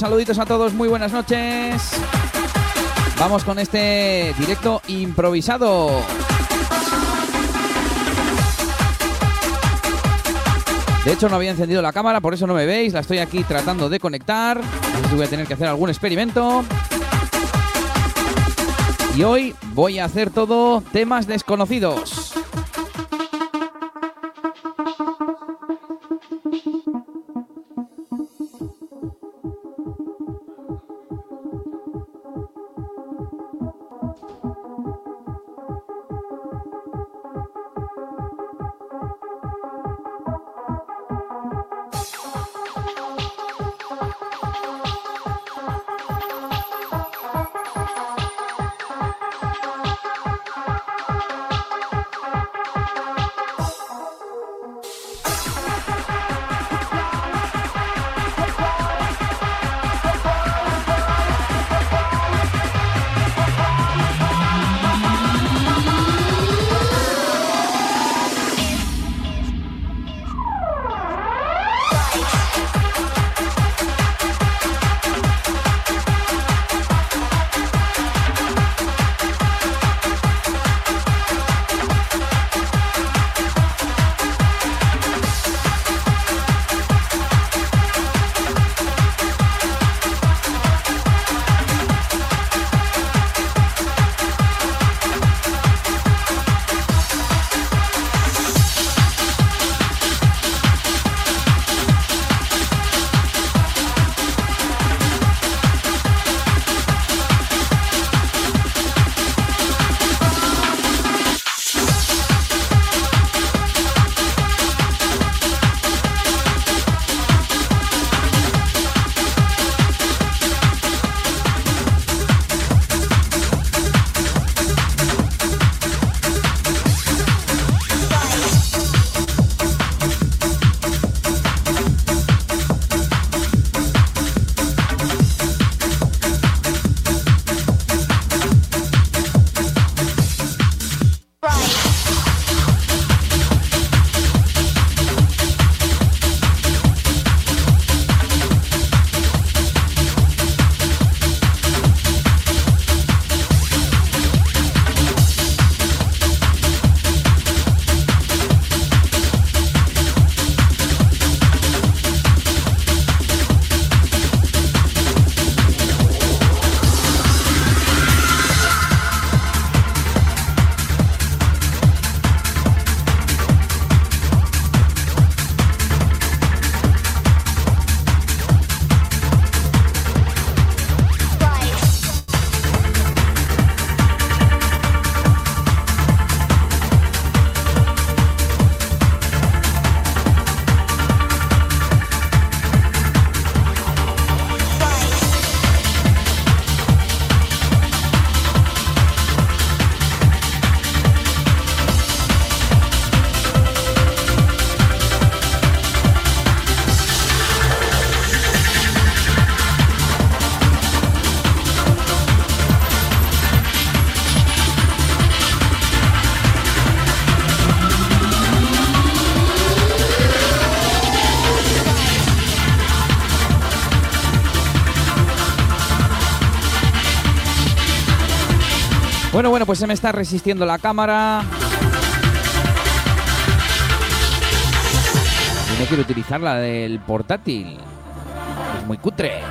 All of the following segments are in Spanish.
saluditos a todos, muy buenas noches. Vamos con este directo improvisado. De hecho no había encendido la cámara, por eso no me veis, la estoy aquí tratando de conectar. voy a tener que hacer algún experimento. Y hoy voy a hacer todo temas desconocidos. pues se me está resistiendo la cámara. Y no quiero utilizar la del portátil. Es muy cutre.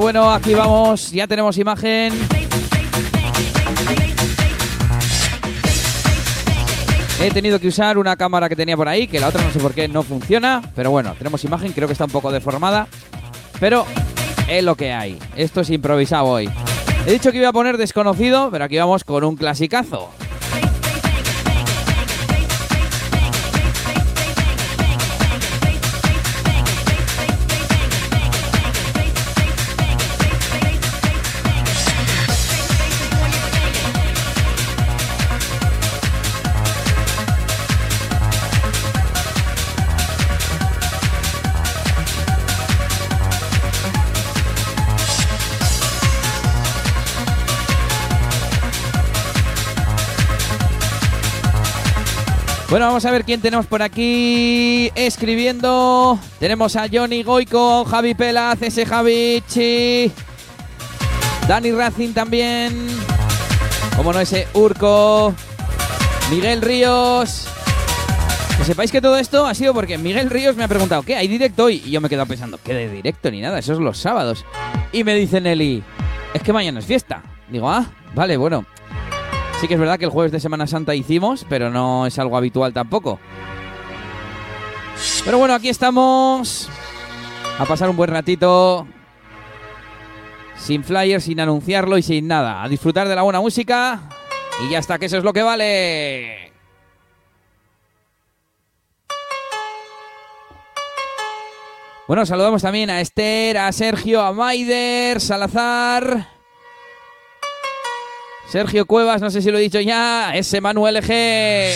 Bueno, aquí vamos, ya tenemos imagen. He tenido que usar una cámara que tenía por ahí, que la otra no sé por qué no funciona, pero bueno, tenemos imagen, creo que está un poco deformada, pero es lo que hay. Esto es improvisado hoy. He dicho que iba a poner desconocido, pero aquí vamos con un clasicazo. Bueno, vamos a ver quién tenemos por aquí escribiendo. Tenemos a Johnny Goico, Javi Pelaz, ese Javichi, Dani Racing también. Como no, ese Urco, Miguel Ríos. Que sepáis que todo esto ha sido porque Miguel Ríos me ha preguntado, ¿qué? ¿Hay directo hoy? Y yo me he quedado pensando, ¿qué de directo ni nada? Eso es los sábados. Y me dice Nelly, es que mañana es fiesta. Digo, ah, vale, bueno. Sí que es verdad que el jueves de Semana Santa hicimos, pero no es algo habitual tampoco. Pero bueno, aquí estamos a pasar un buen ratito sin flyers, sin anunciarlo y sin nada. A disfrutar de la buena música y ya está, que eso es lo que vale. Bueno, saludamos también a Esther, a Sergio, a Maider, Salazar. Sergio Cuevas, no sé si lo he dicho ya, ese Manuel G.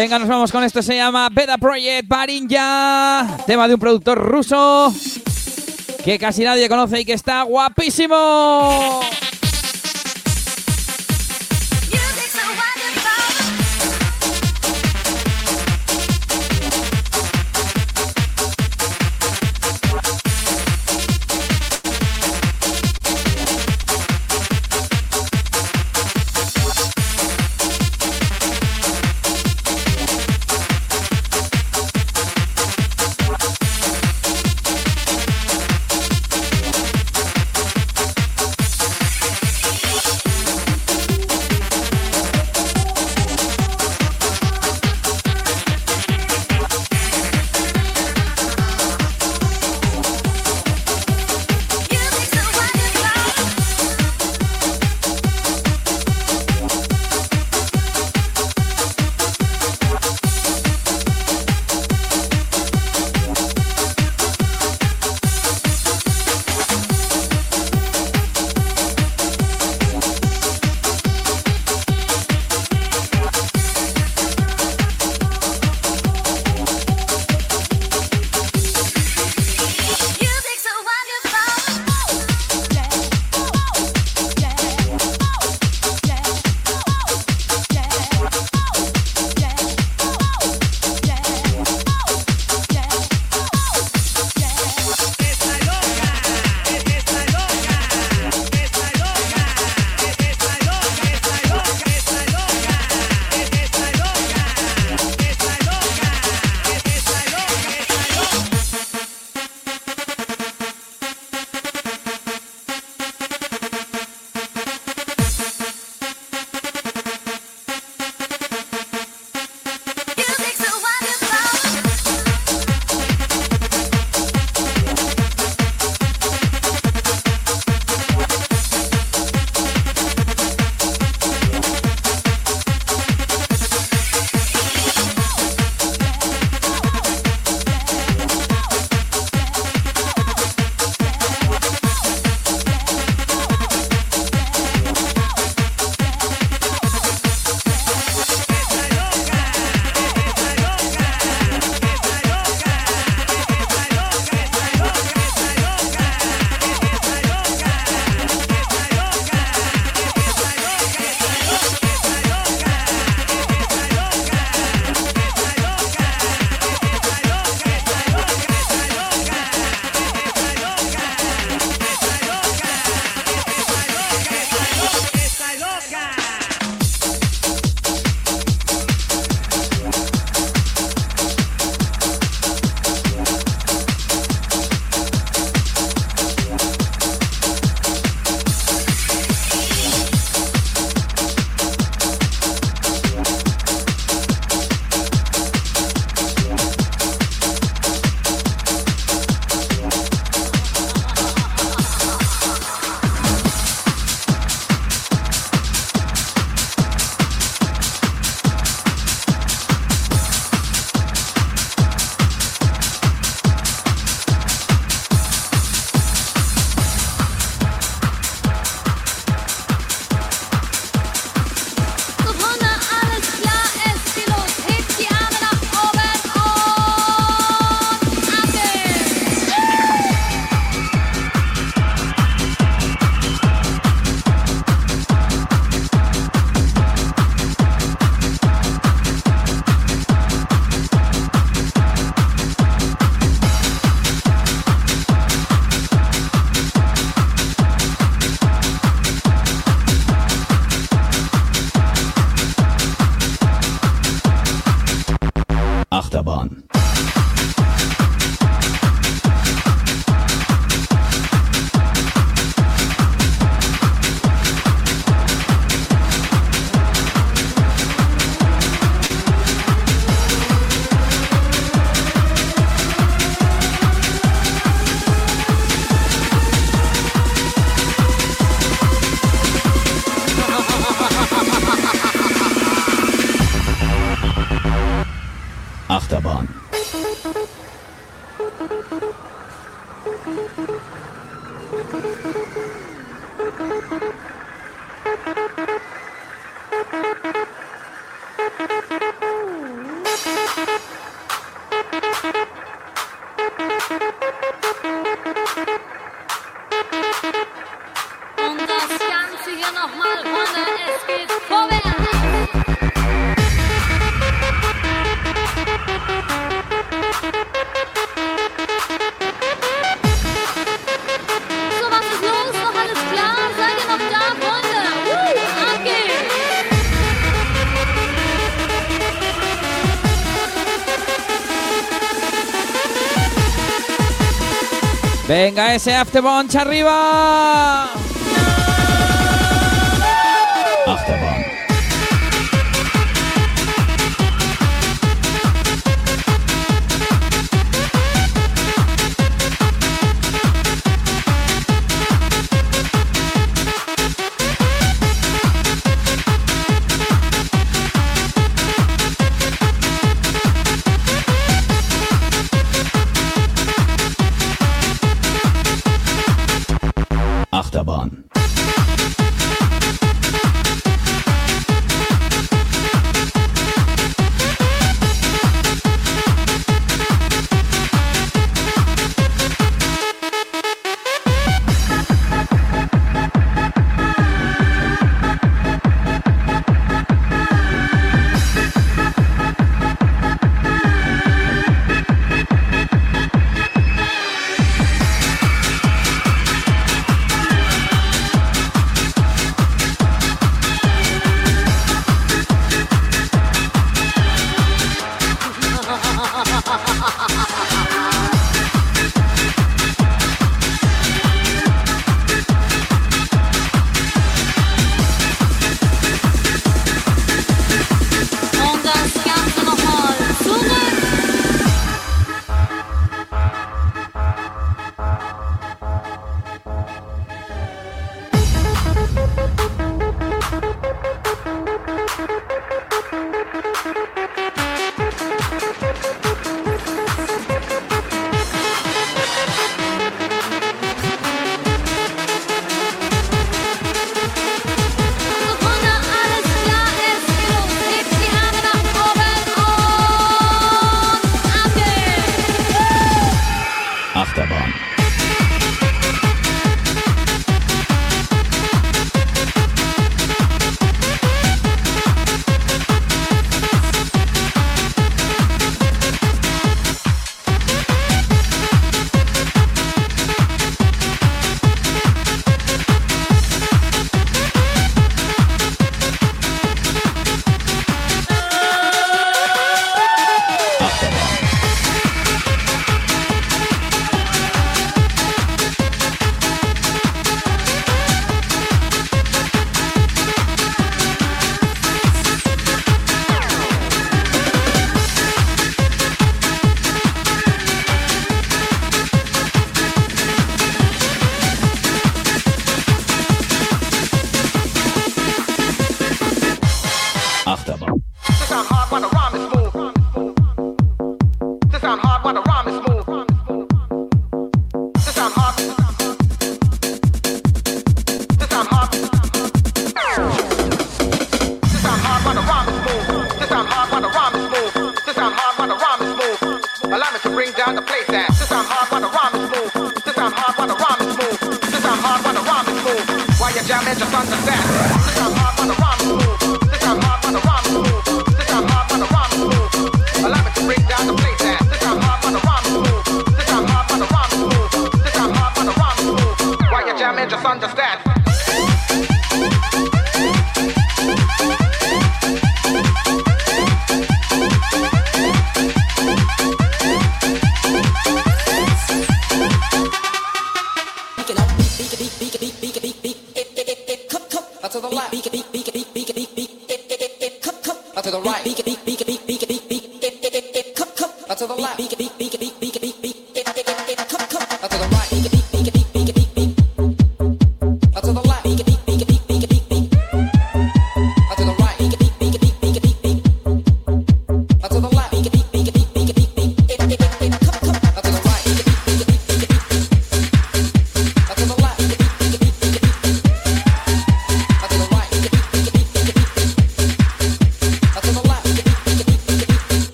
Venga, nos vamos con esto. Se llama Beta Project Barinja. Tema de un productor ruso que casi nadie conoce y que está guapísimo. Venga, ese Afterbunch arriba.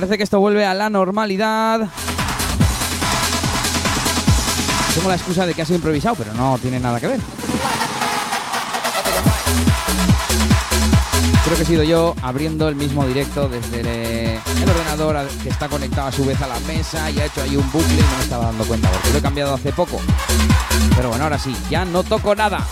Parece que esto vuelve a la normalidad. Tengo la excusa de que ha sido improvisado, pero no tiene nada que ver. Creo que he sido yo abriendo el mismo directo desde el eh, ordenador que está conectado a su vez a la mesa y ha hecho ahí un bucle y no me estaba dando cuenta porque lo he cambiado hace poco. Pero bueno, ahora sí, ya no toco nada.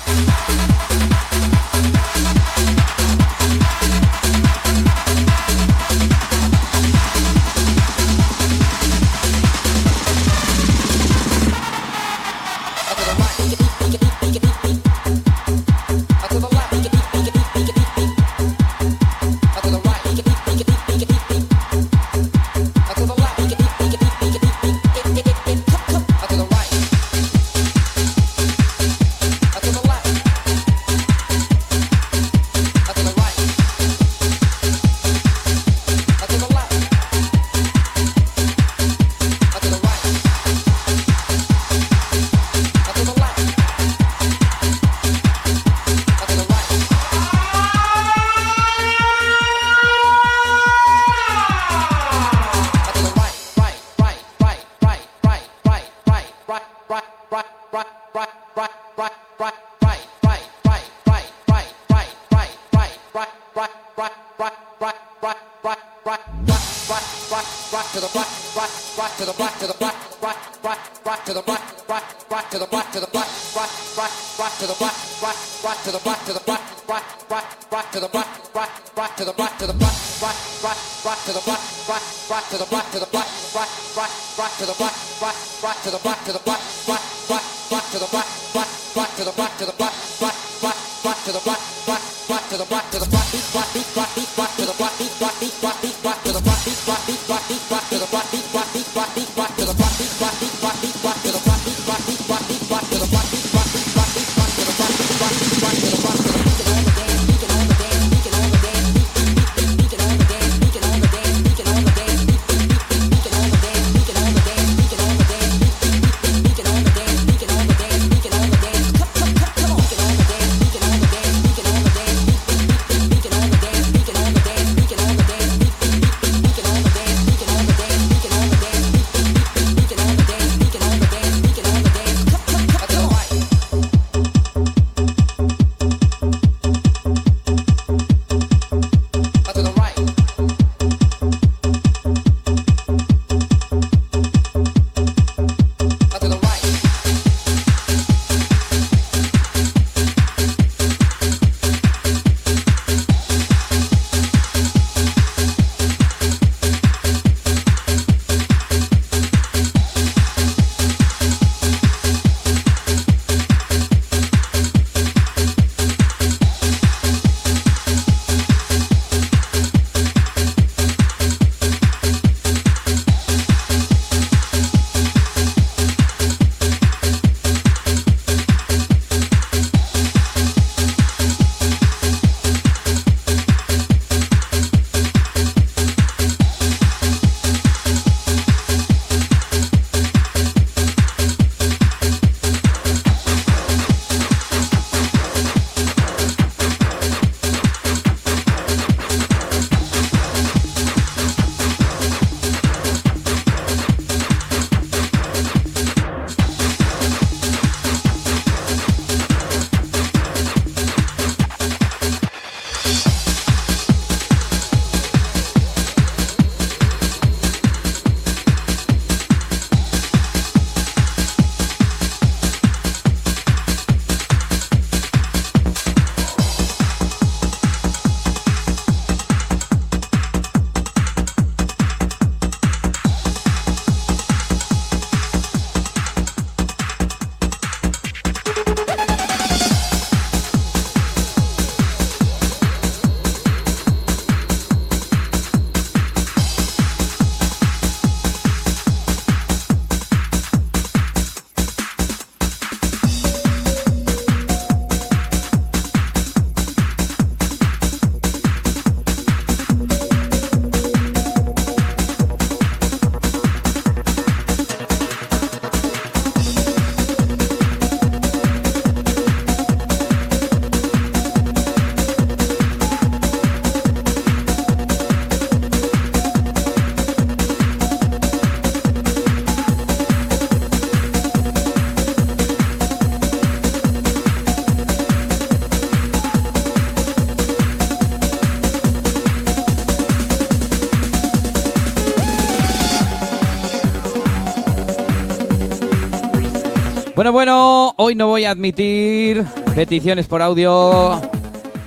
Hoy no voy a admitir peticiones por audio,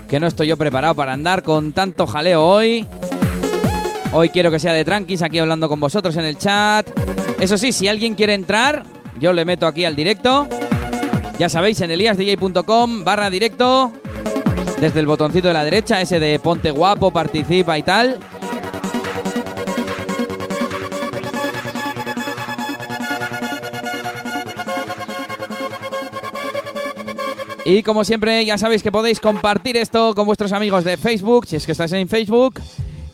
que no estoy yo preparado para andar con tanto jaleo hoy. Hoy quiero que sea de tranquis aquí hablando con vosotros en el chat. Eso sí, si alguien quiere entrar, yo le meto aquí al directo. Ya sabéis, en eliasdj.com barra directo, desde el botoncito de la derecha, ese de ponte guapo, participa y tal. Y como siempre, ya sabéis que podéis compartir esto con vuestros amigos de Facebook, si es que estáis en Facebook.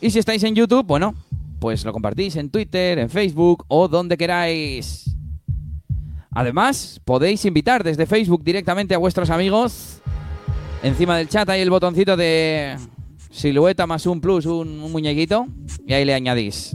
Y si estáis en YouTube, bueno, pues lo compartís en Twitter, en Facebook o donde queráis. Además, podéis invitar desde Facebook directamente a vuestros amigos. Encima del chat hay el botoncito de silueta más un plus, un, un muñequito. Y ahí le añadís.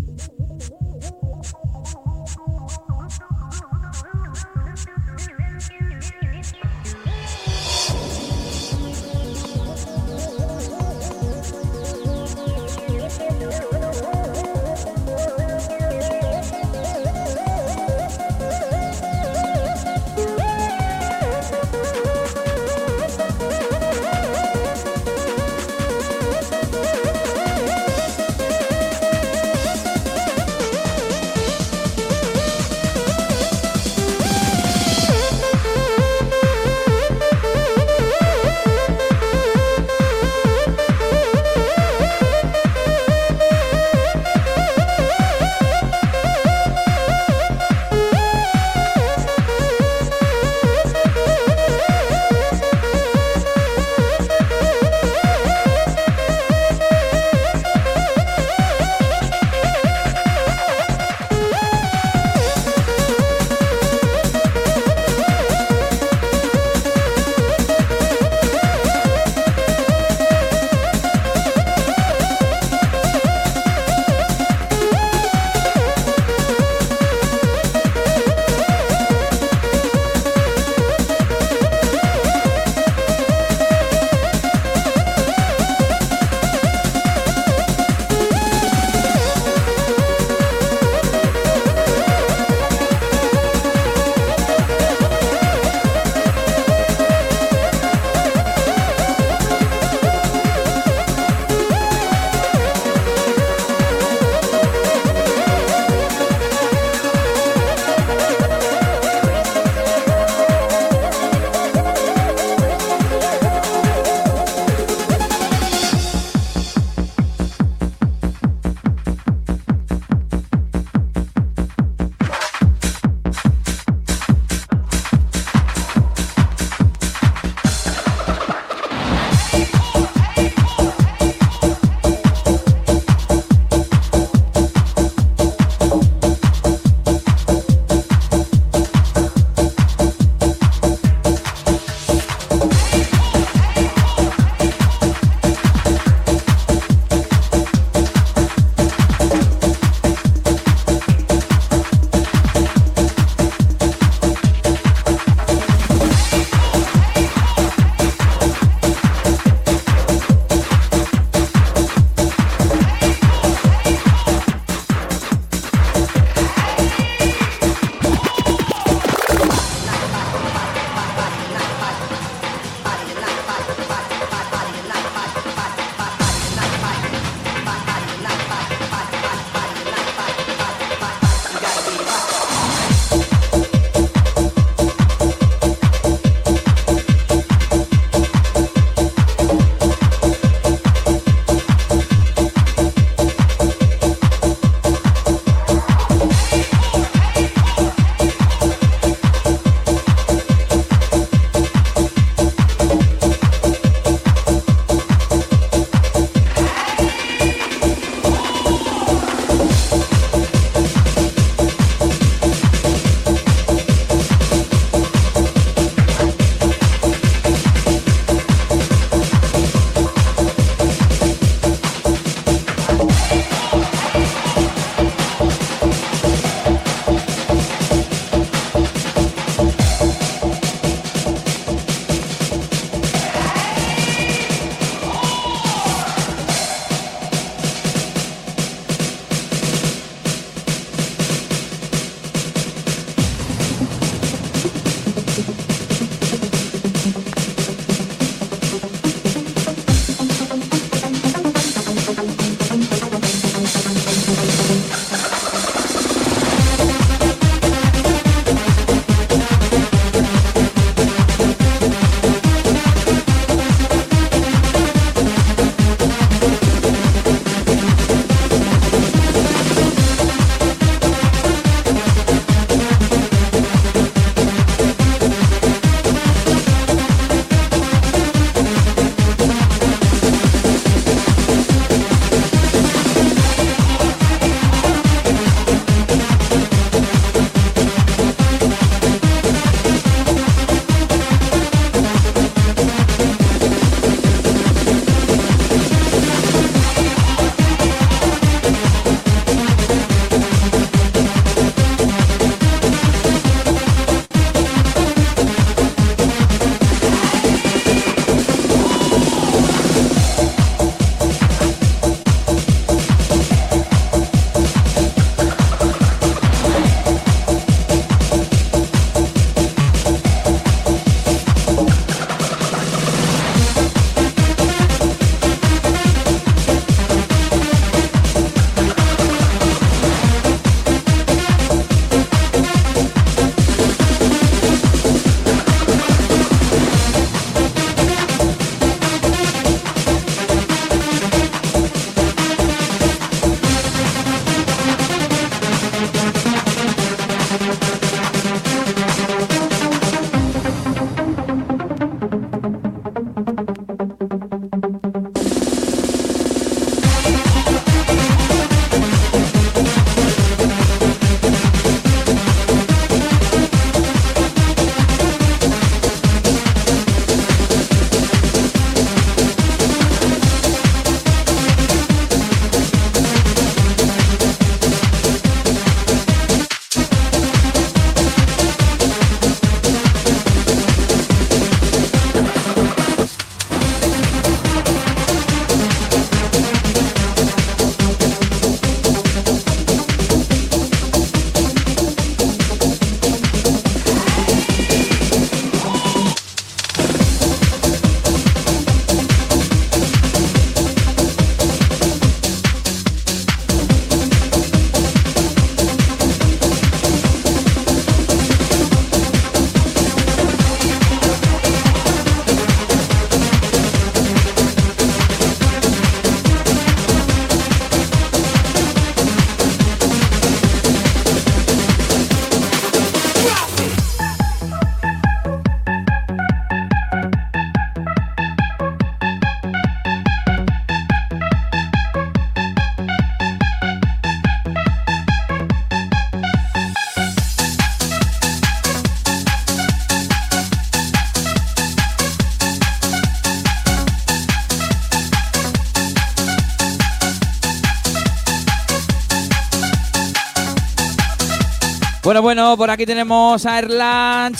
Bueno, bueno, por aquí tenemos a Erlanch,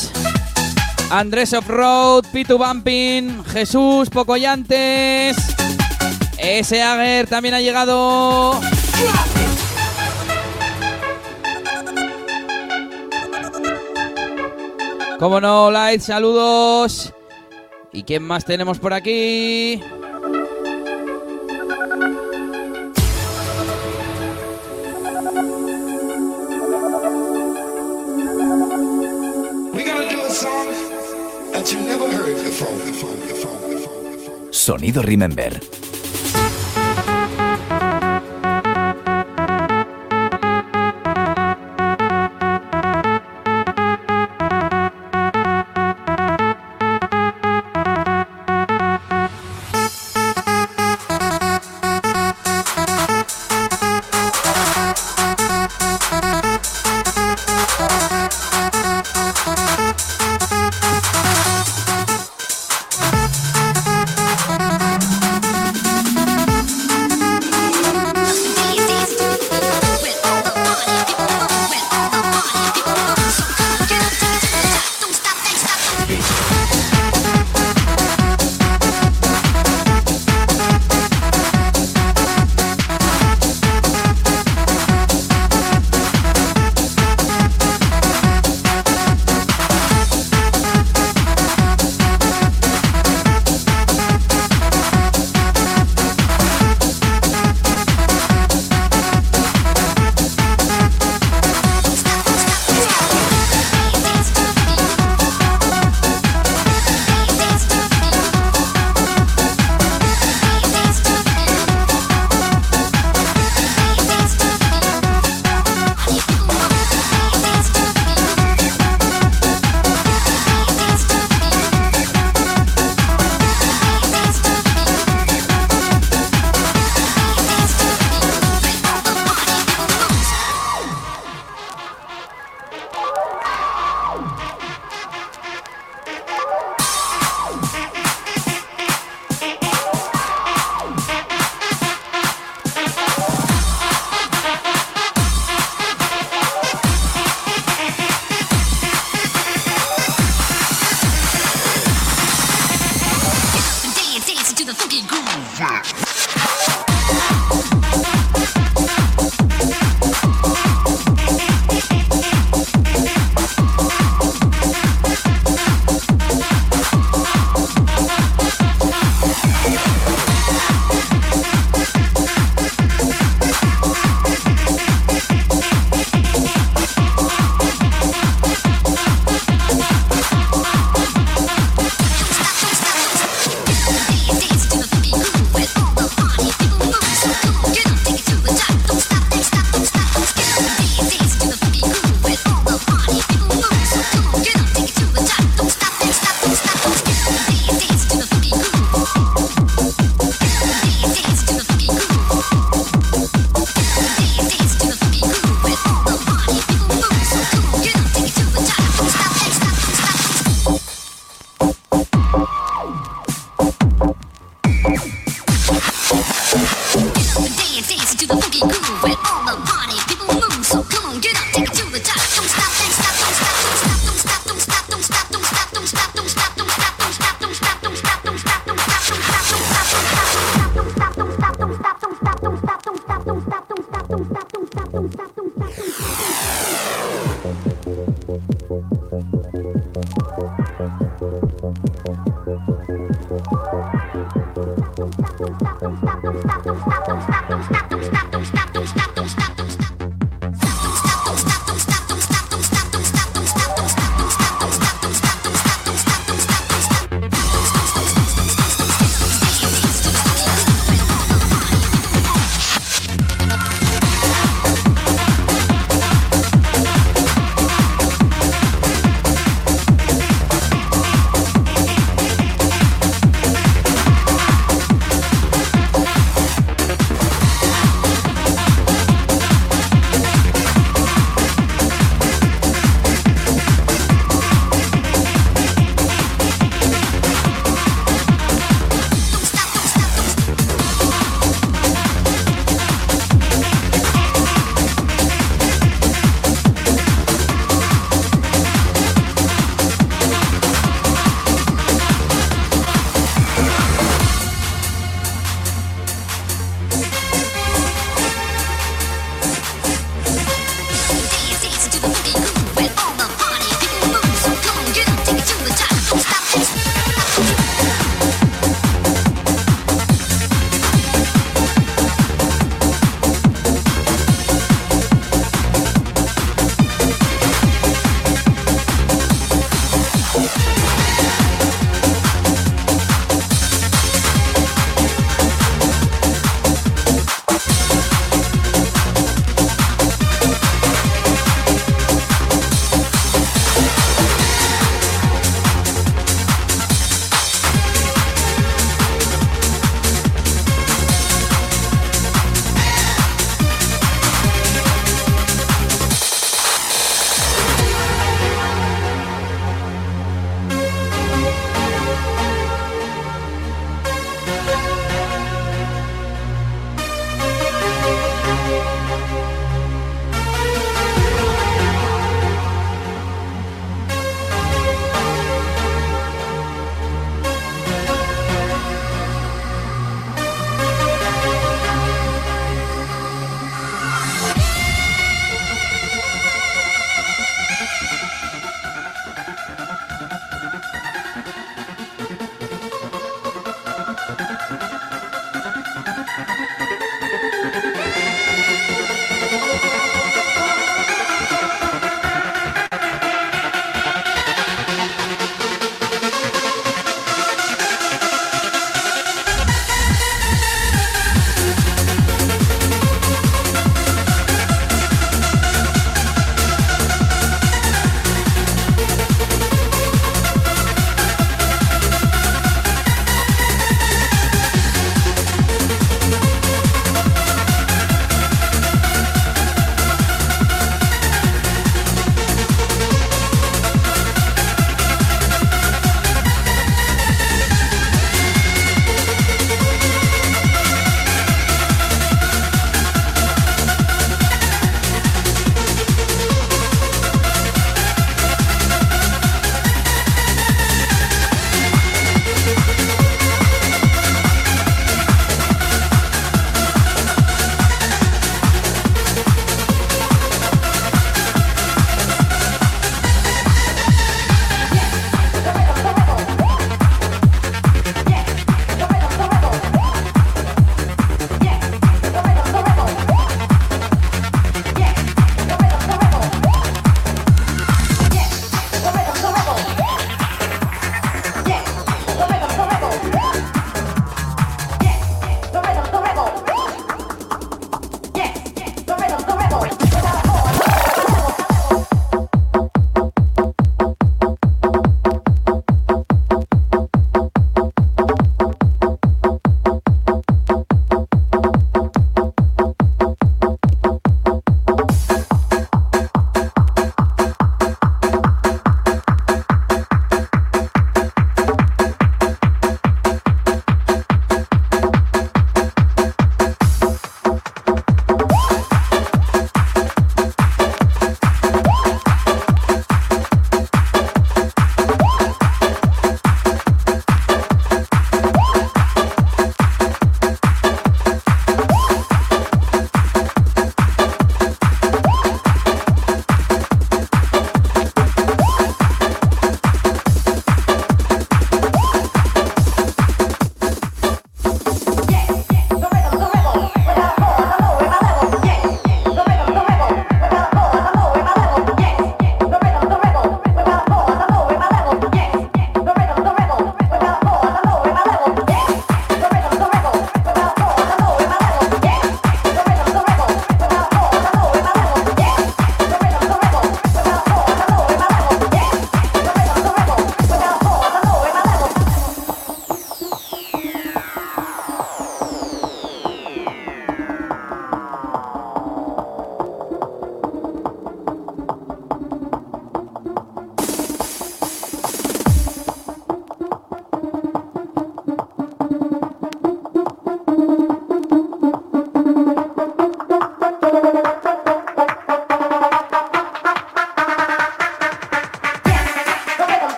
Andrés Offroad, Pitu Bumping, Jesús Pocoyantes, ese Ager también ha llegado. Como no, Light, saludos. ¿Y quién más tenemos por aquí? Sonido Remember.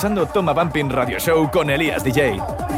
Escuchando Toma Bumping Radio Show con Elías DJ.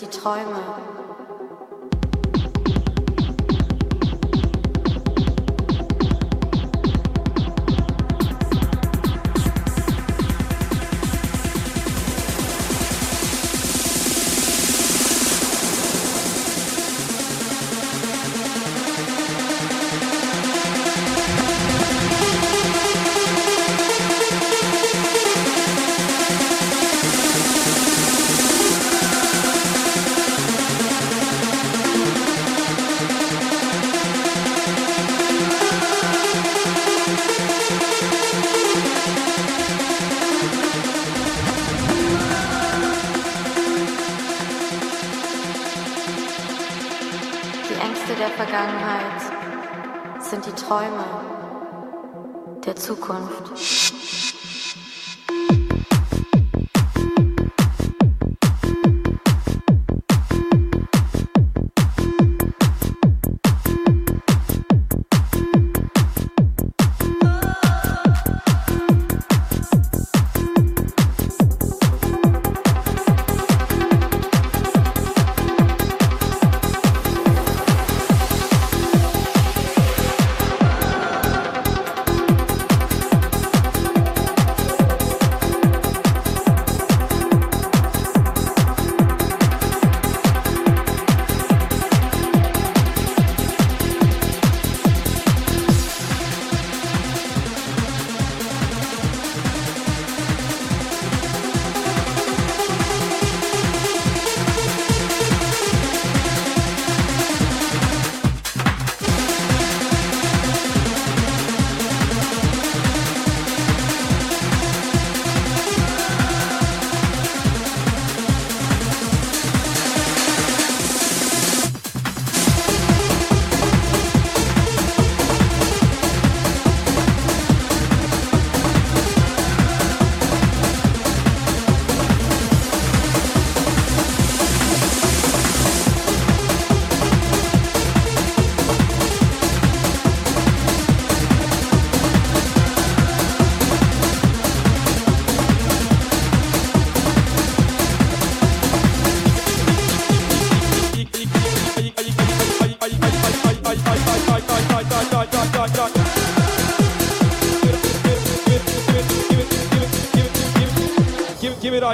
die Treue.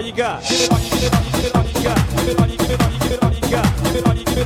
all you got. Give it all you got. Give it all you got. Give it all you got. Give it all you got.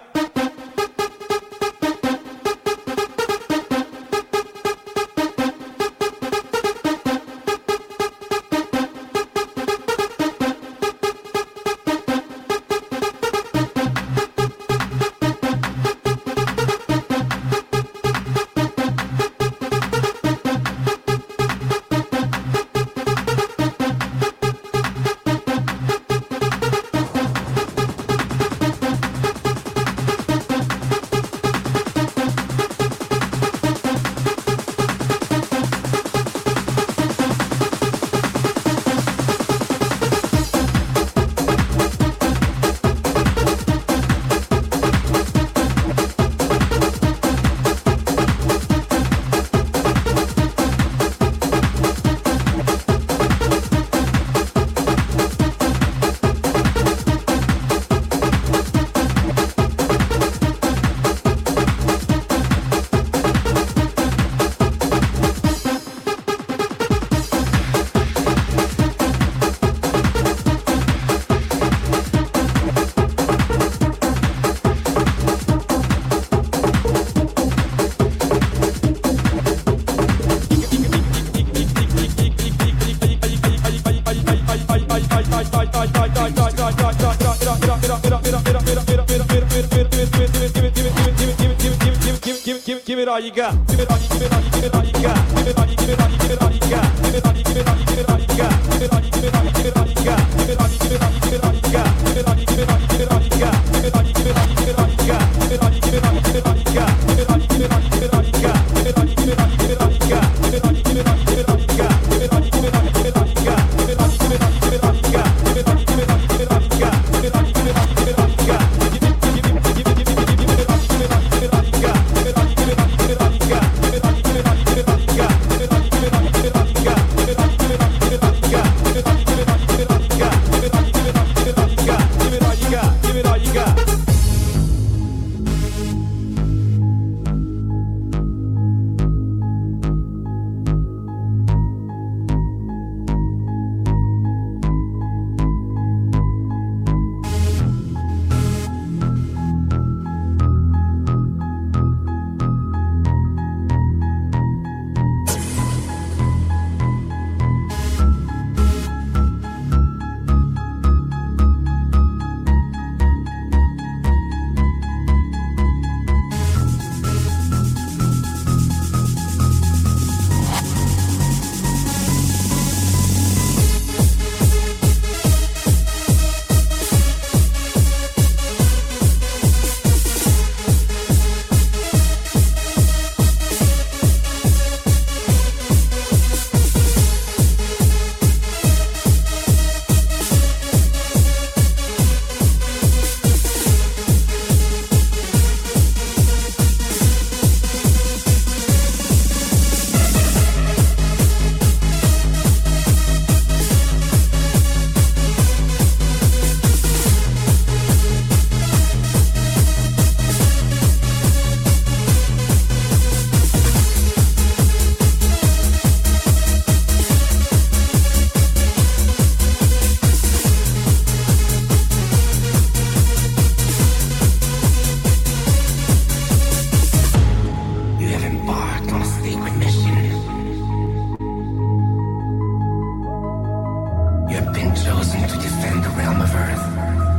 You have been chosen to defend the realm of Earth.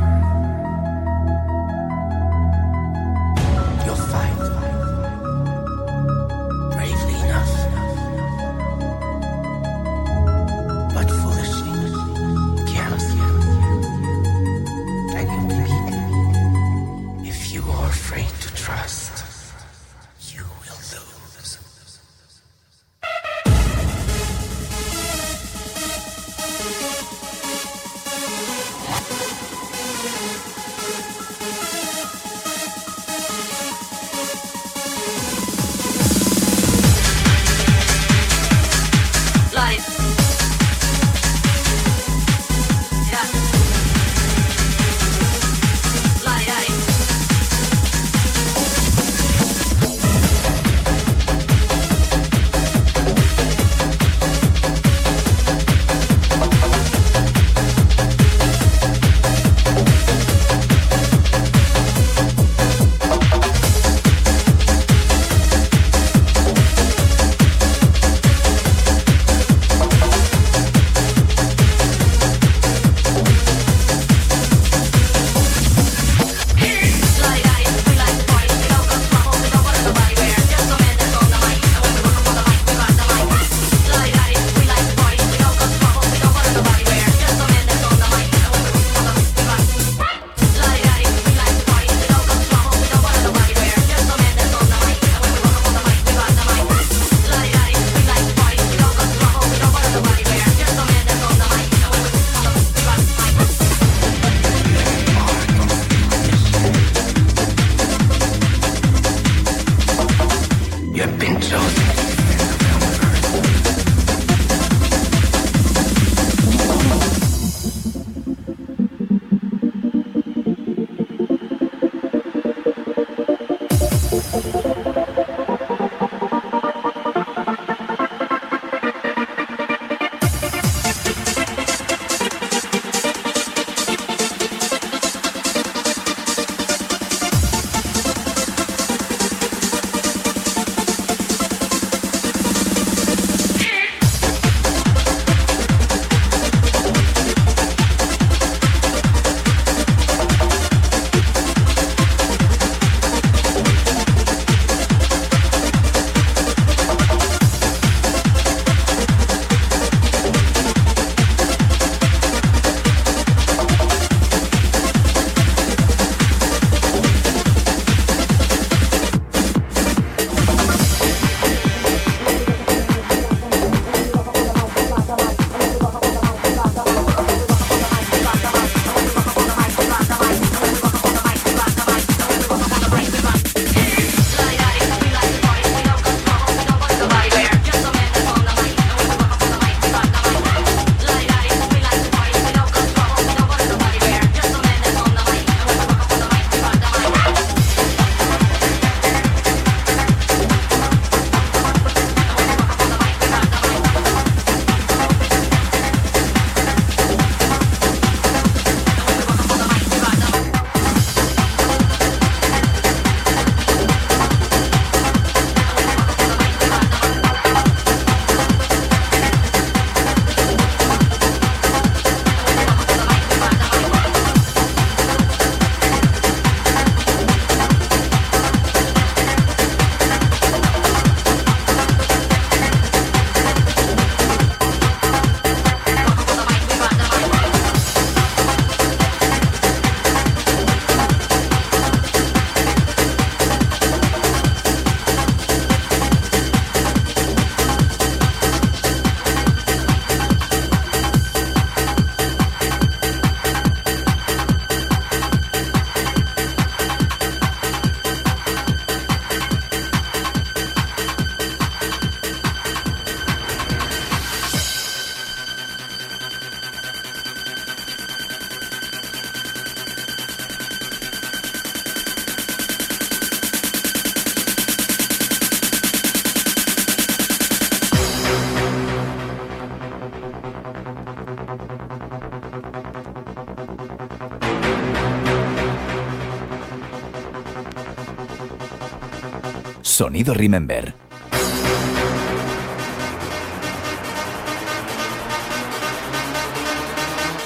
Sonido Remember.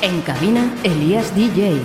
En cabina, Elías DJ.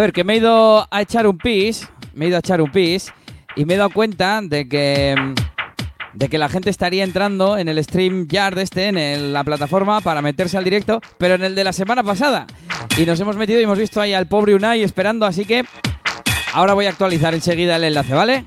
Ver, que me he ido a echar un pis, me he ido a echar un pis y me he dado cuenta de que de que la gente estaría entrando en el stream yard este, en la plataforma para meterse al directo, pero en el de la semana pasada. Y nos hemos metido y hemos visto ahí al pobre Unai esperando, así que ahora voy a actualizar enseguida el enlace, ¿vale?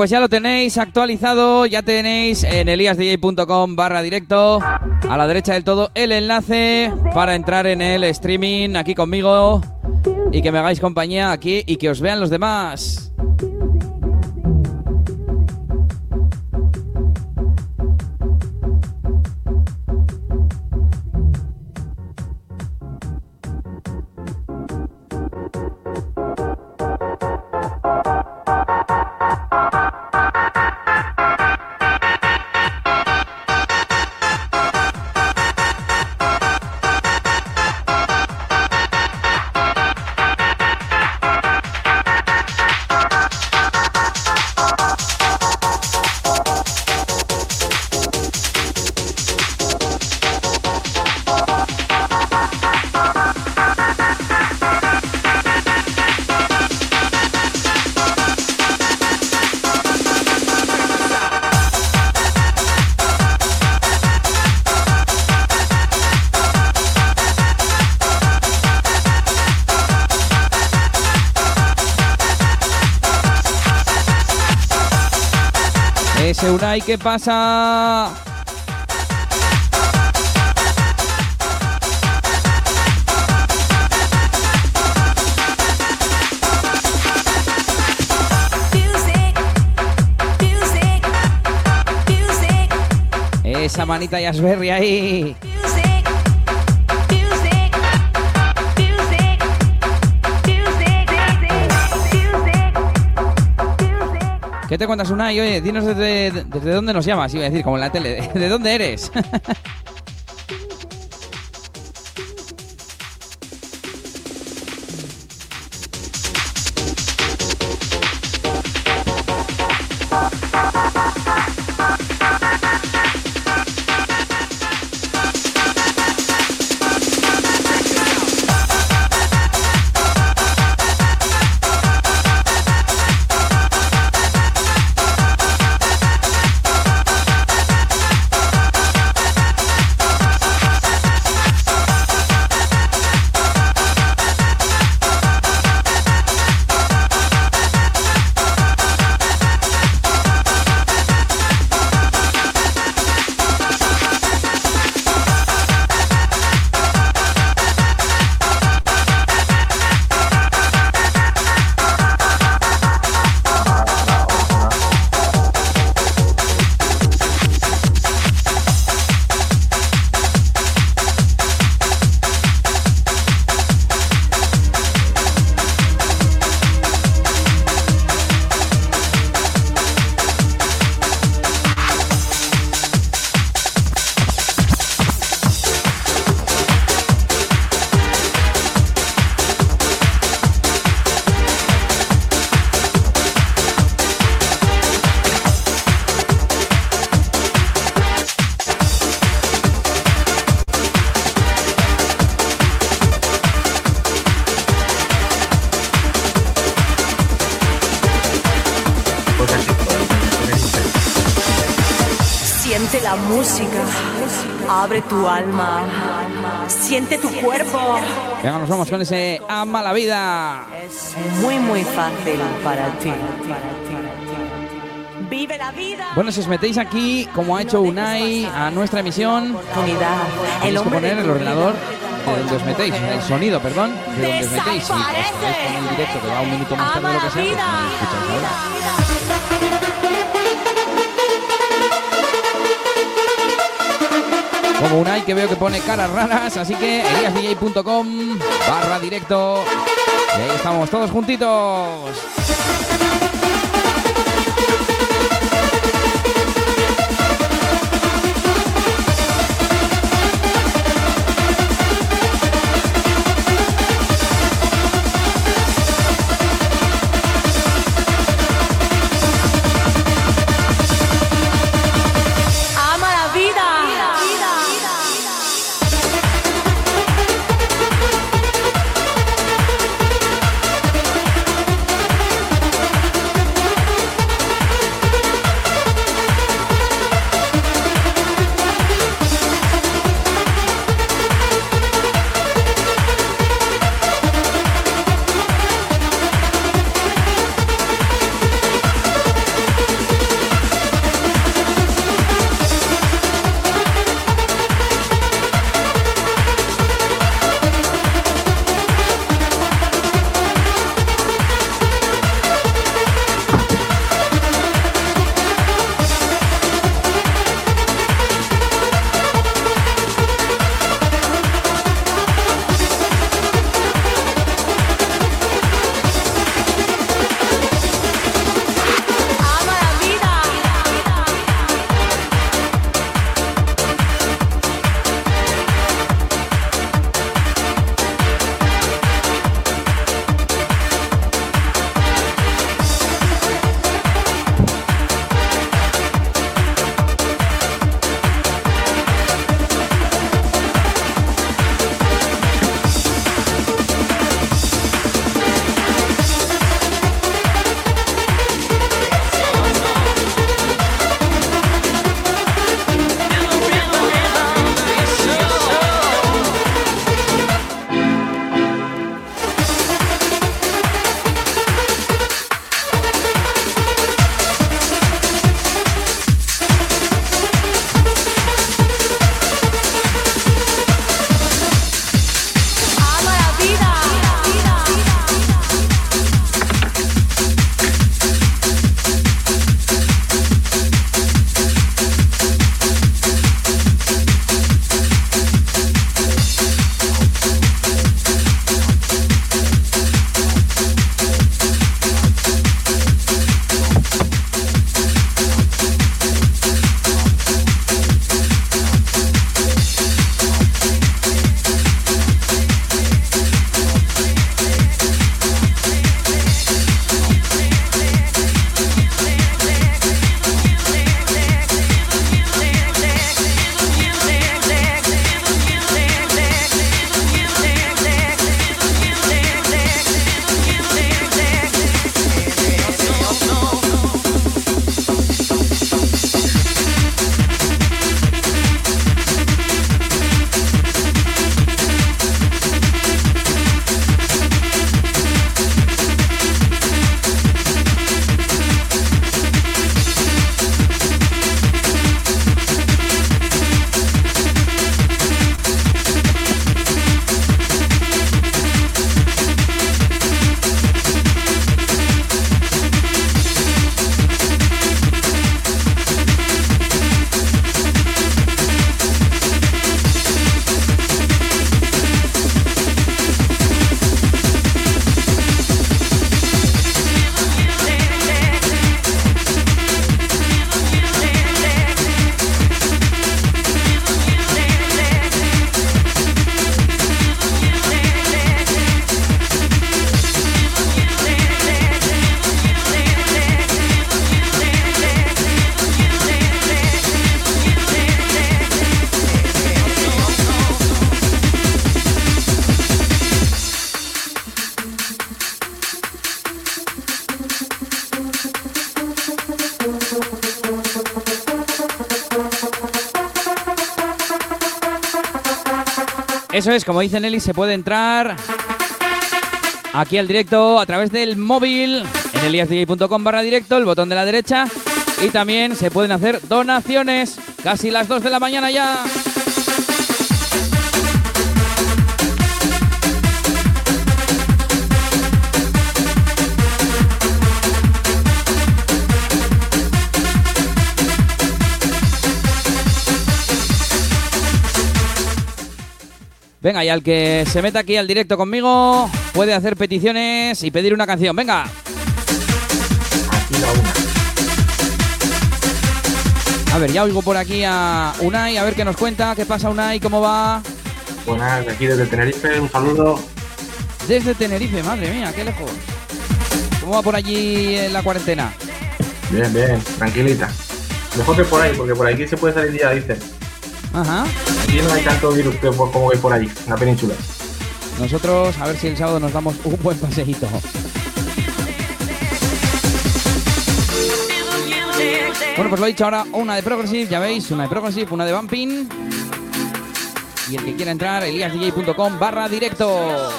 Pues ya lo tenéis actualizado, ya tenéis en eliasdj.com barra directo, a la derecha del todo el enlace para entrar en el streaming aquí conmigo y que me hagáis compañía aquí y que os vean los demás. Unai, ¿qué pasa? Esa manita Yasberry ahí. Te cuentas, Unai? Oye, dinos desde, desde dónde nos llamas, iba a decir, como en la tele. ¿De dónde eres? Siente la música, abre tu alma, siente tu cuerpo. Venga, nos vamos con ese Ama la vida. Es muy muy fácil para ti. Vive la vida. Bueno, si os metéis aquí, como ha hecho Unai, a nuestra emisión, tenéis que poner el ordenador de donde os metéis, el sonido, perdón, de donde os metéis. Si os ponéis con el directo que va un minuto más tarde de lo que sea, pues no lo escucháis ahora. Como Unai que veo que pone caras raras, así que eliasdj.com barra directo. Y ahí estamos todos juntitos. Eso es, como dice Nelly, se puede entrar aquí al directo a través del móvil en eliasdj.com barra directo, el botón de la derecha. Y también se pueden hacer donaciones. Casi las 2 de la mañana ya. Venga, y al que se meta aquí al directo conmigo puede hacer peticiones y pedir una canción. Venga. A ver, ya oigo por aquí a Unai, a ver qué nos cuenta. ¿Qué pasa, Unai? ¿Cómo va? Buenas, aquí desde Tenerife, un saludo. Desde Tenerife, madre mía, qué lejos. ¿Cómo va por allí en la cuarentena? Bien, bien, tranquilita. Mejor que por ahí, porque por aquí se puede salir día, dicen. Ajá. Aquí no hay tanto virus como hay por ahí, en la península. Nosotros, a ver si el sábado nos damos un buen paseíto. Bueno, pues lo he dicho ahora, una de Progressive, ya veis, una de Progressive, una de Bumping. Y el que quiera entrar, eliasdj.com barra directo.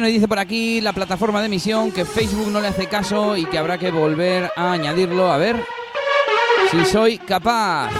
Bueno, y dice por aquí la plataforma de emisión que Facebook no le hace caso y que habrá que volver a añadirlo. A ver si soy capaz.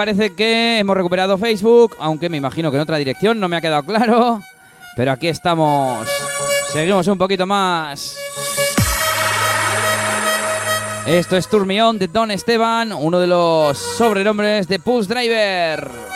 Parece que hemos recuperado Facebook, aunque me imagino que en otra dirección, no me ha quedado claro. Pero aquí estamos. Seguimos un poquito más. Esto es Turmión de Don Esteban, uno de los sobrenombres de Pulse Driver.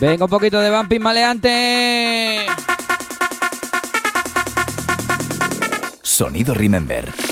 Venga, un poquito de bumping maleante. Sonido Remember.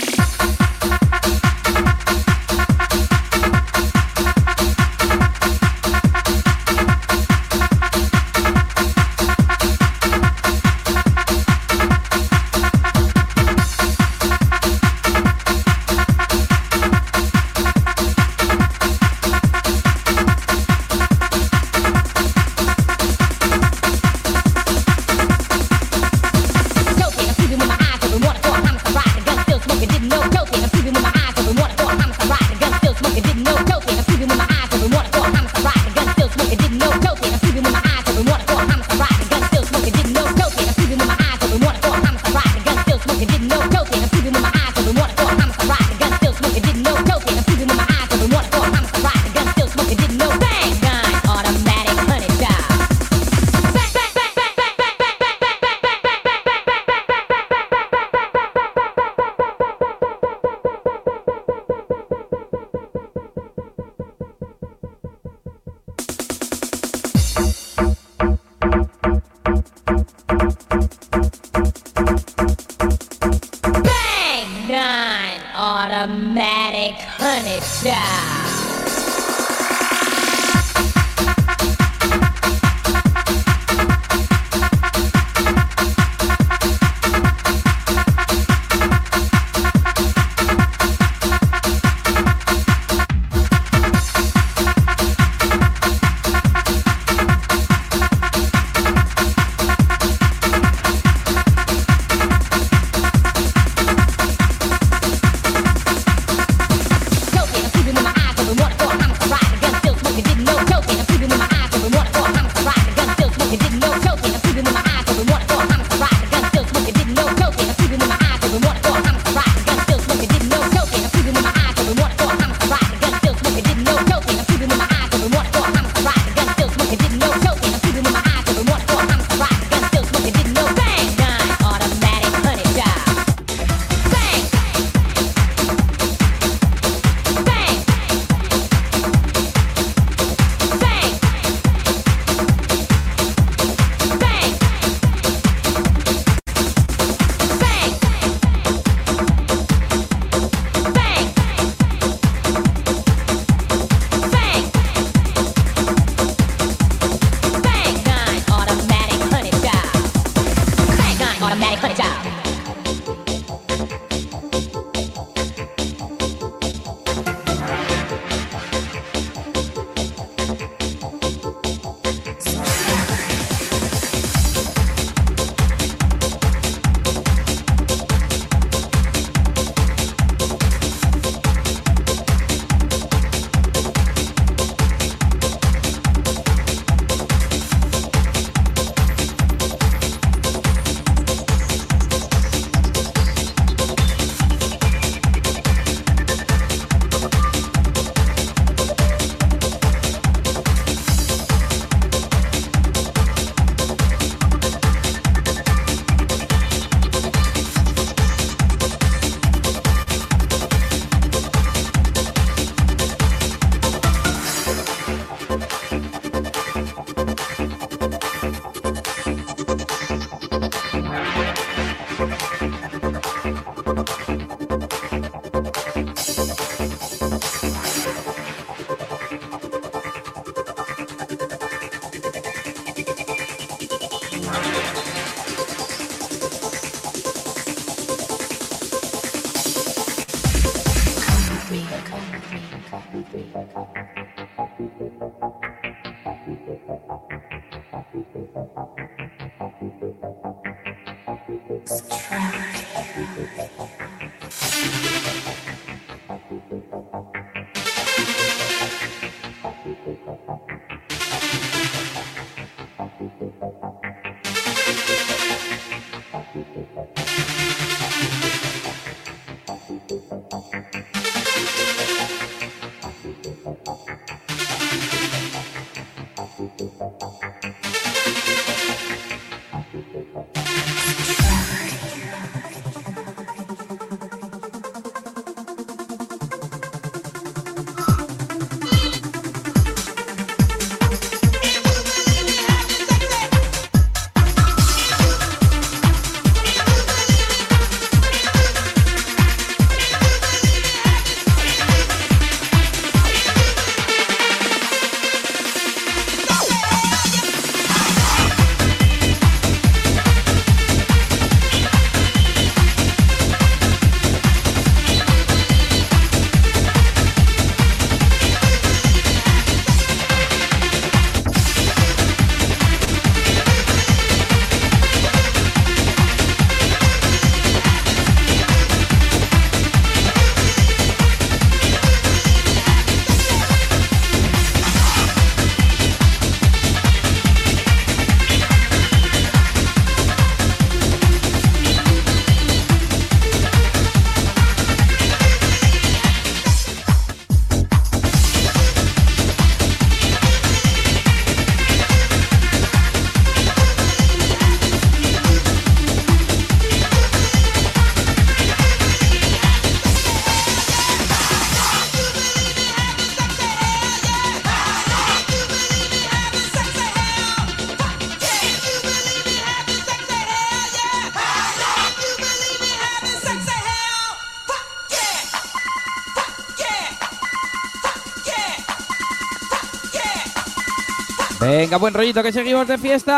Venga, buen rollito que seguimos de fiesta.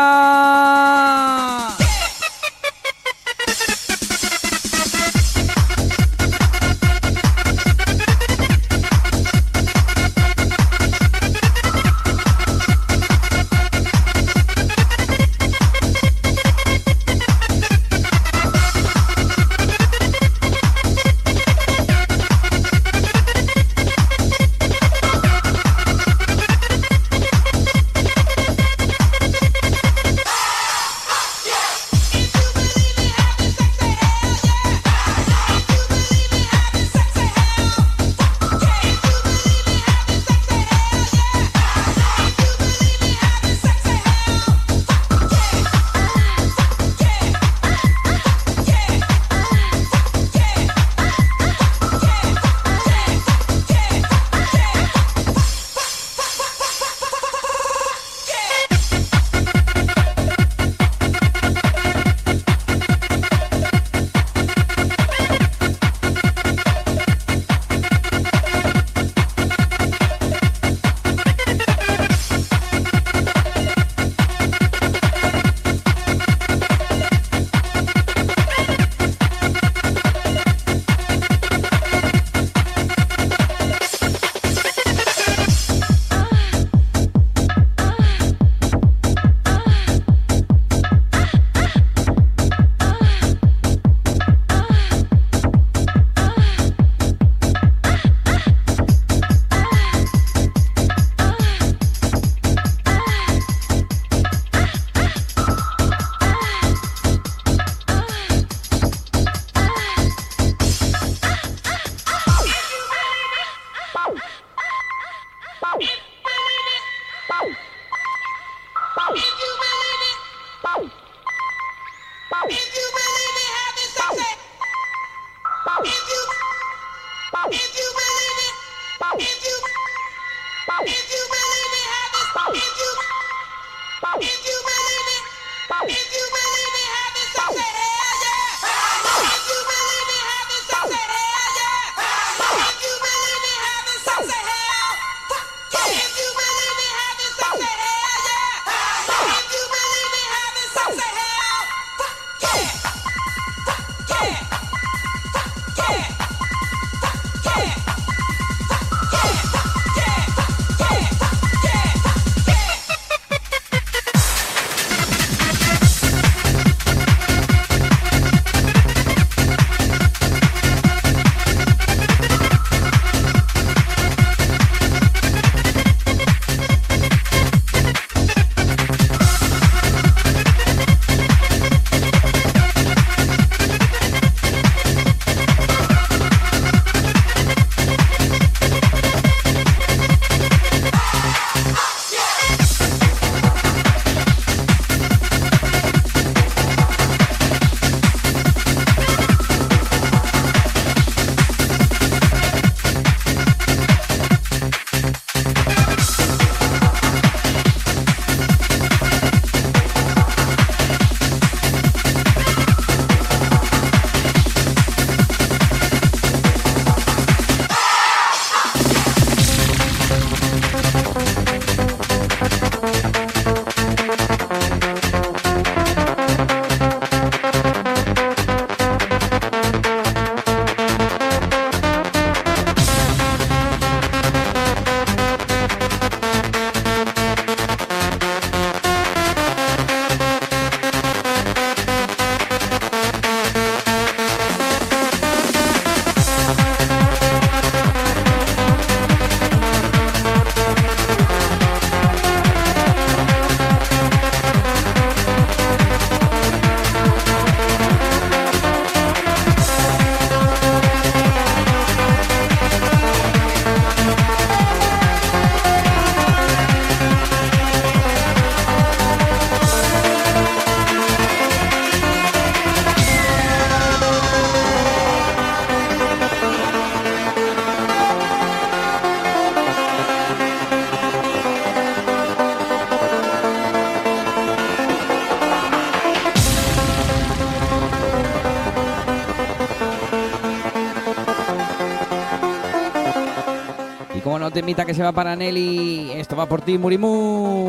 que se va para Nelly. Esto va por ti, Murimur.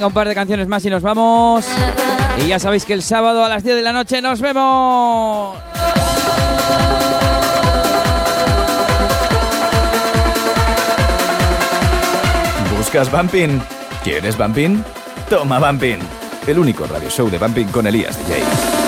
Venga, un par de canciones más y nos vamos. Y ya sabéis que el sábado a las 10 de la noche nos vemos. ¿Buscas Bumping? ¿Quieres Bumping? Toma Bumping. El único radio show de Bumping con Elías DJ.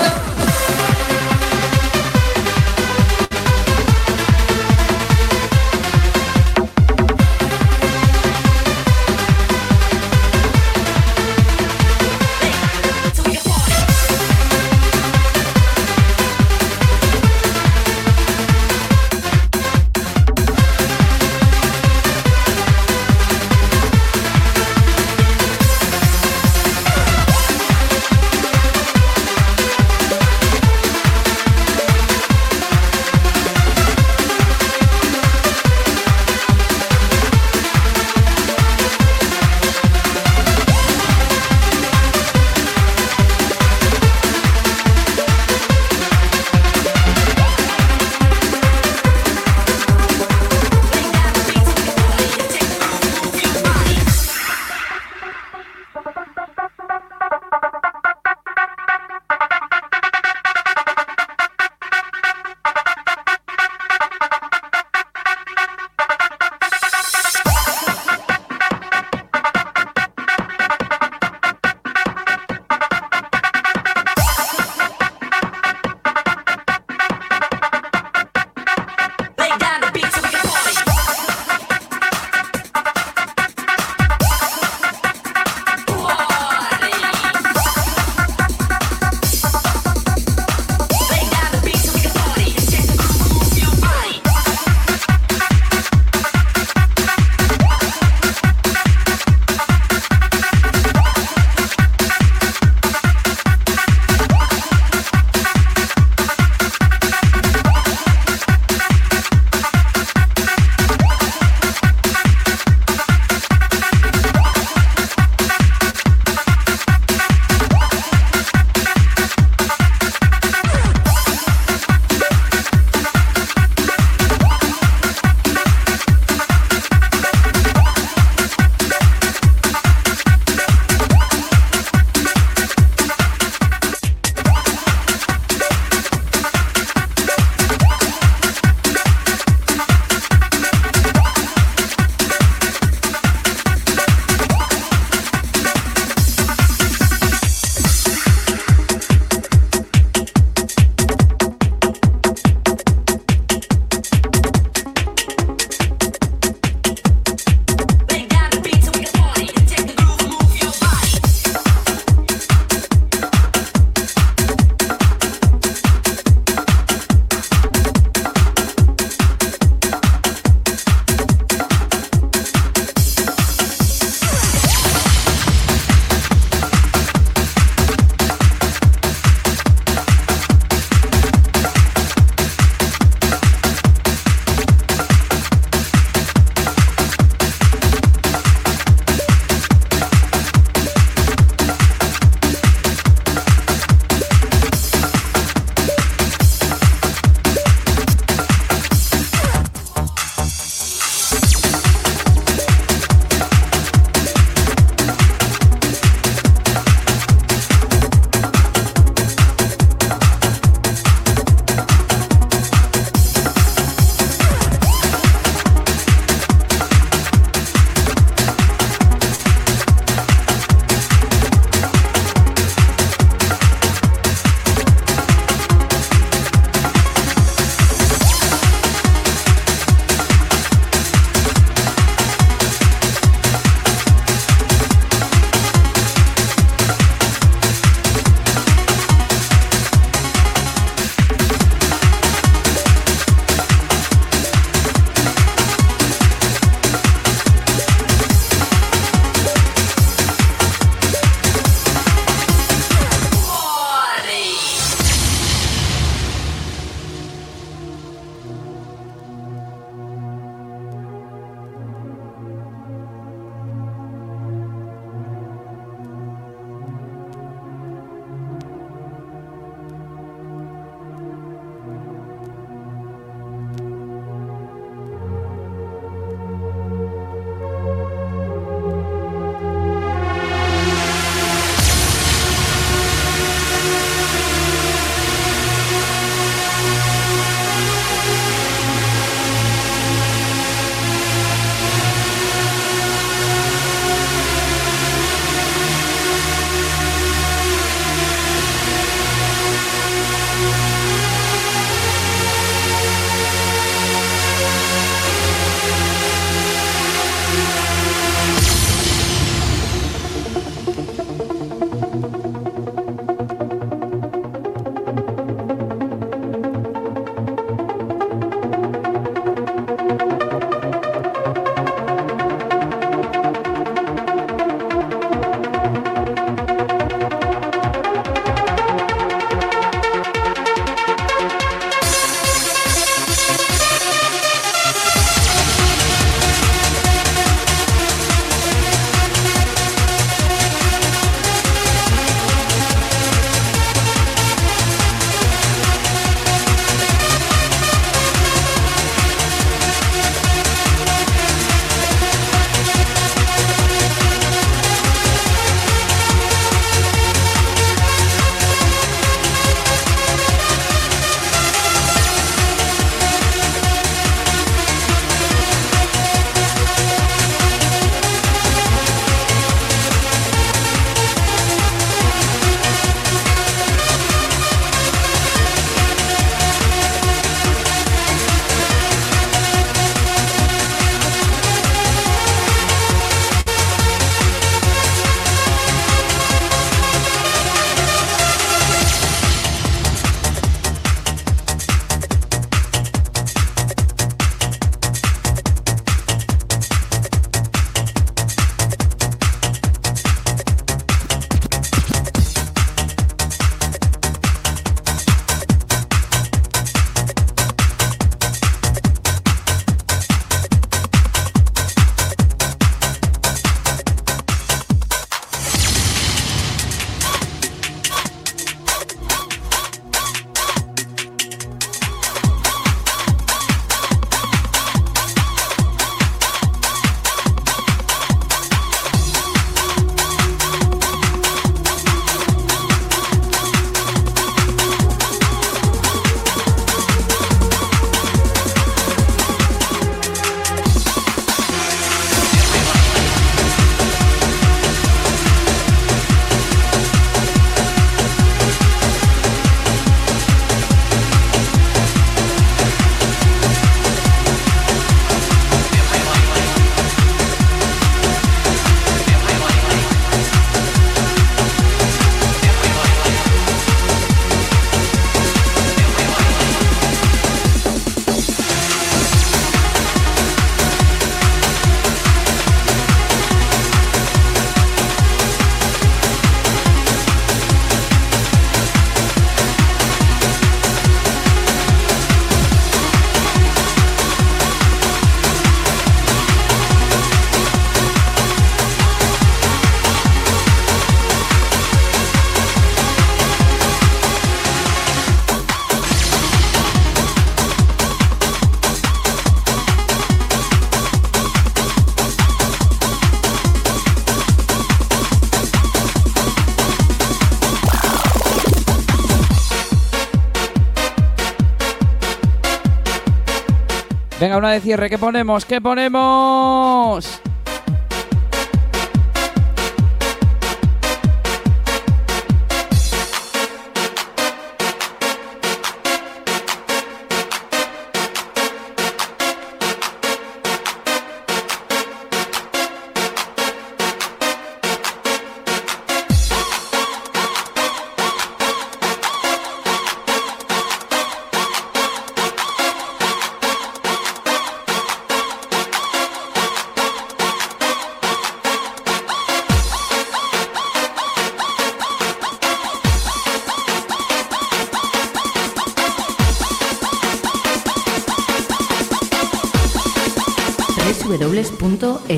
Venga, una de cierre. ¿Qué ponemos? ¿Qué ponemos?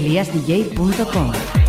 www.eliasdj.com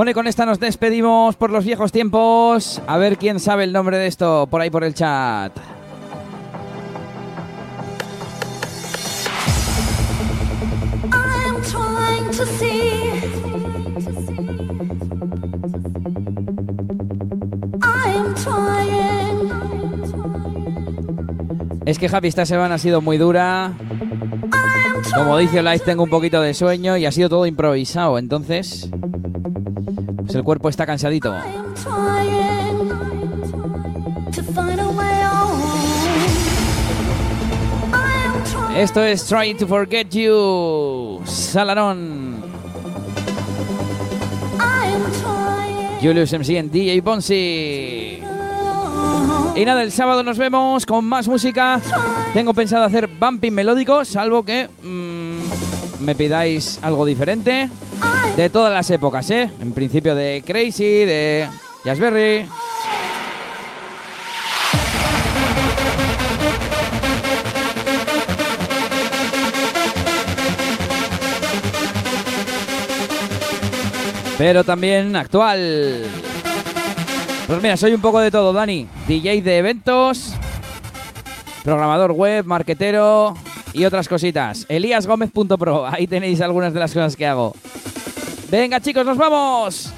Bueno, y con esta nos despedimos por los viejos tiempos. A ver quién sabe el nombre de esto por ahí por el chat. Es que Javi, esta semana ha sido muy dura. Como dice Light, tengo un poquito de sueño y ha sido todo improvisado. Entonces, el cuerpo está cansadito. Esto es Trying to Forget You. Salarón. Julius MC en DJ Bonsi. Y nada, el sábado nos vemos con más música. Tengo pensado hacer bumping melódico, salvo que mm, me pidáis algo diferente de todas las épocas, ¿eh? En principio de Crazy, de Jazzberry. Pero también actual. Pues mira, soy un poco de todo, Dani. DJ de eventos, programador web, marquetero y otras cositas. Elíasgómez.pro, ahí tenéis algunas de las cosas que hago. Venga chicos, nos vamos.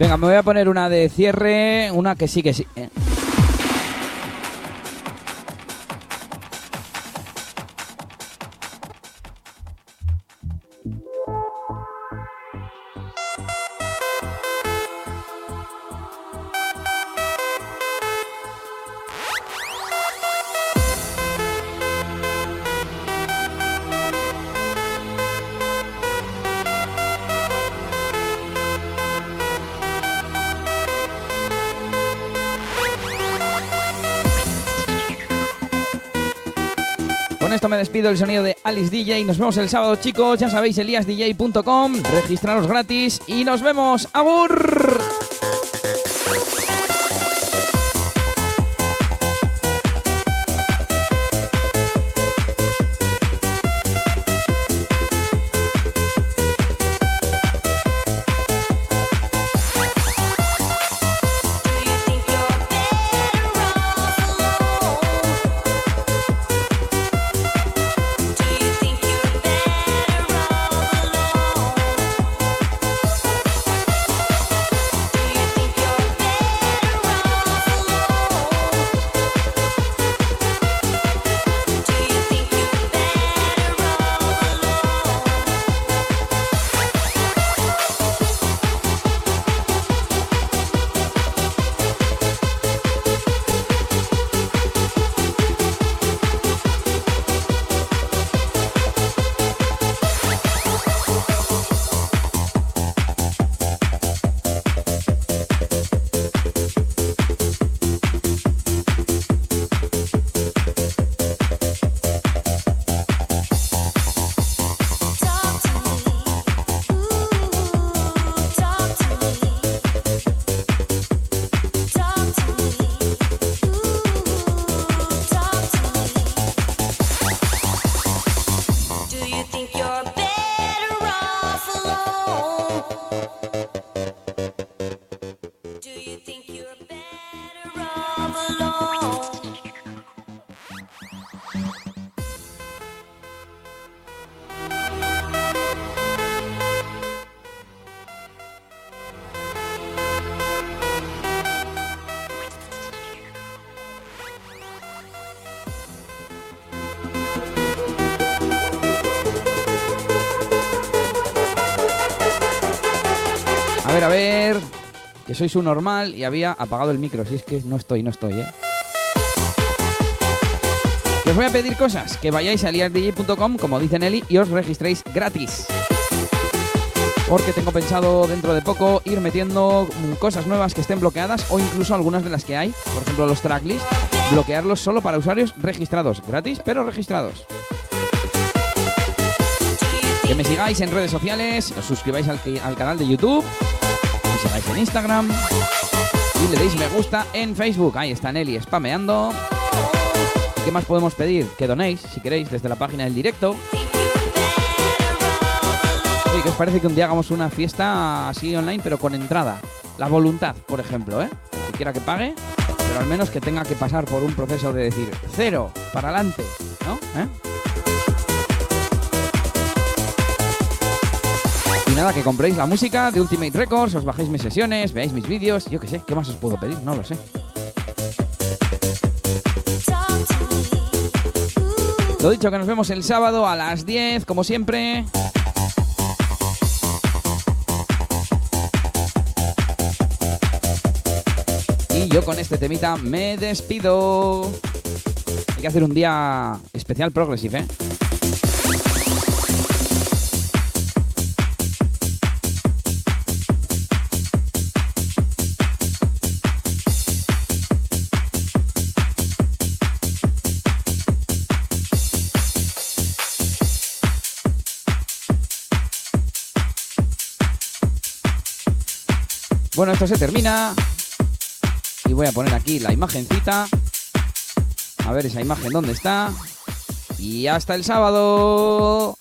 Venga, me voy a poner una de cierre, una que sí que sí. el sonido de Alice DJ. Nos vemos el sábado, chicos. Ya sabéis, eliasdj.com. Registraros gratis y nos vemos. ¡Agur! soy su normal y había apagado el micro. Si es que no estoy, no estoy, ¿eh? Os voy a pedir cosas, que vayáis a liardj.com, como dice Nelly, y os registréis gratis. Porque tengo pensado dentro de poco ir metiendo cosas nuevas que estén bloqueadas o incluso algunas de las que hay, por ejemplo los tracklists, bloquearlos solo para usuarios registrados, gratis pero registrados. Que me sigáis en redes sociales, os suscribáis al canal de YouTube en Instagram y le deis me gusta en Facebook. Ahí está Nelly spameando. ¿Y ¿Qué más podemos pedir? Que donéis, si queréis, desde la página del directo. Oye, ¿qué os parece que un día hagamos una fiesta así online, pero con entrada? La voluntad, por ejemplo, ¿eh? Que quiera que pague, pero al menos que tenga que pasar por un proceso de decir cero, para adelante, ¿no? ¿Eh? Nada, que compréis la música de Ultimate Records, os bajéis mis sesiones, veáis mis vídeos, yo qué sé, ¿qué más os puedo pedir? No lo sé. Lo dicho, que nos vemos el sábado a las 10, como siempre. Y yo con este temita me despido. Hay que hacer un día especial Progressive, ¿eh? Bueno, esto se termina. Y voy a poner aquí la imagencita. A ver esa imagen dónde está. Y hasta el sábado.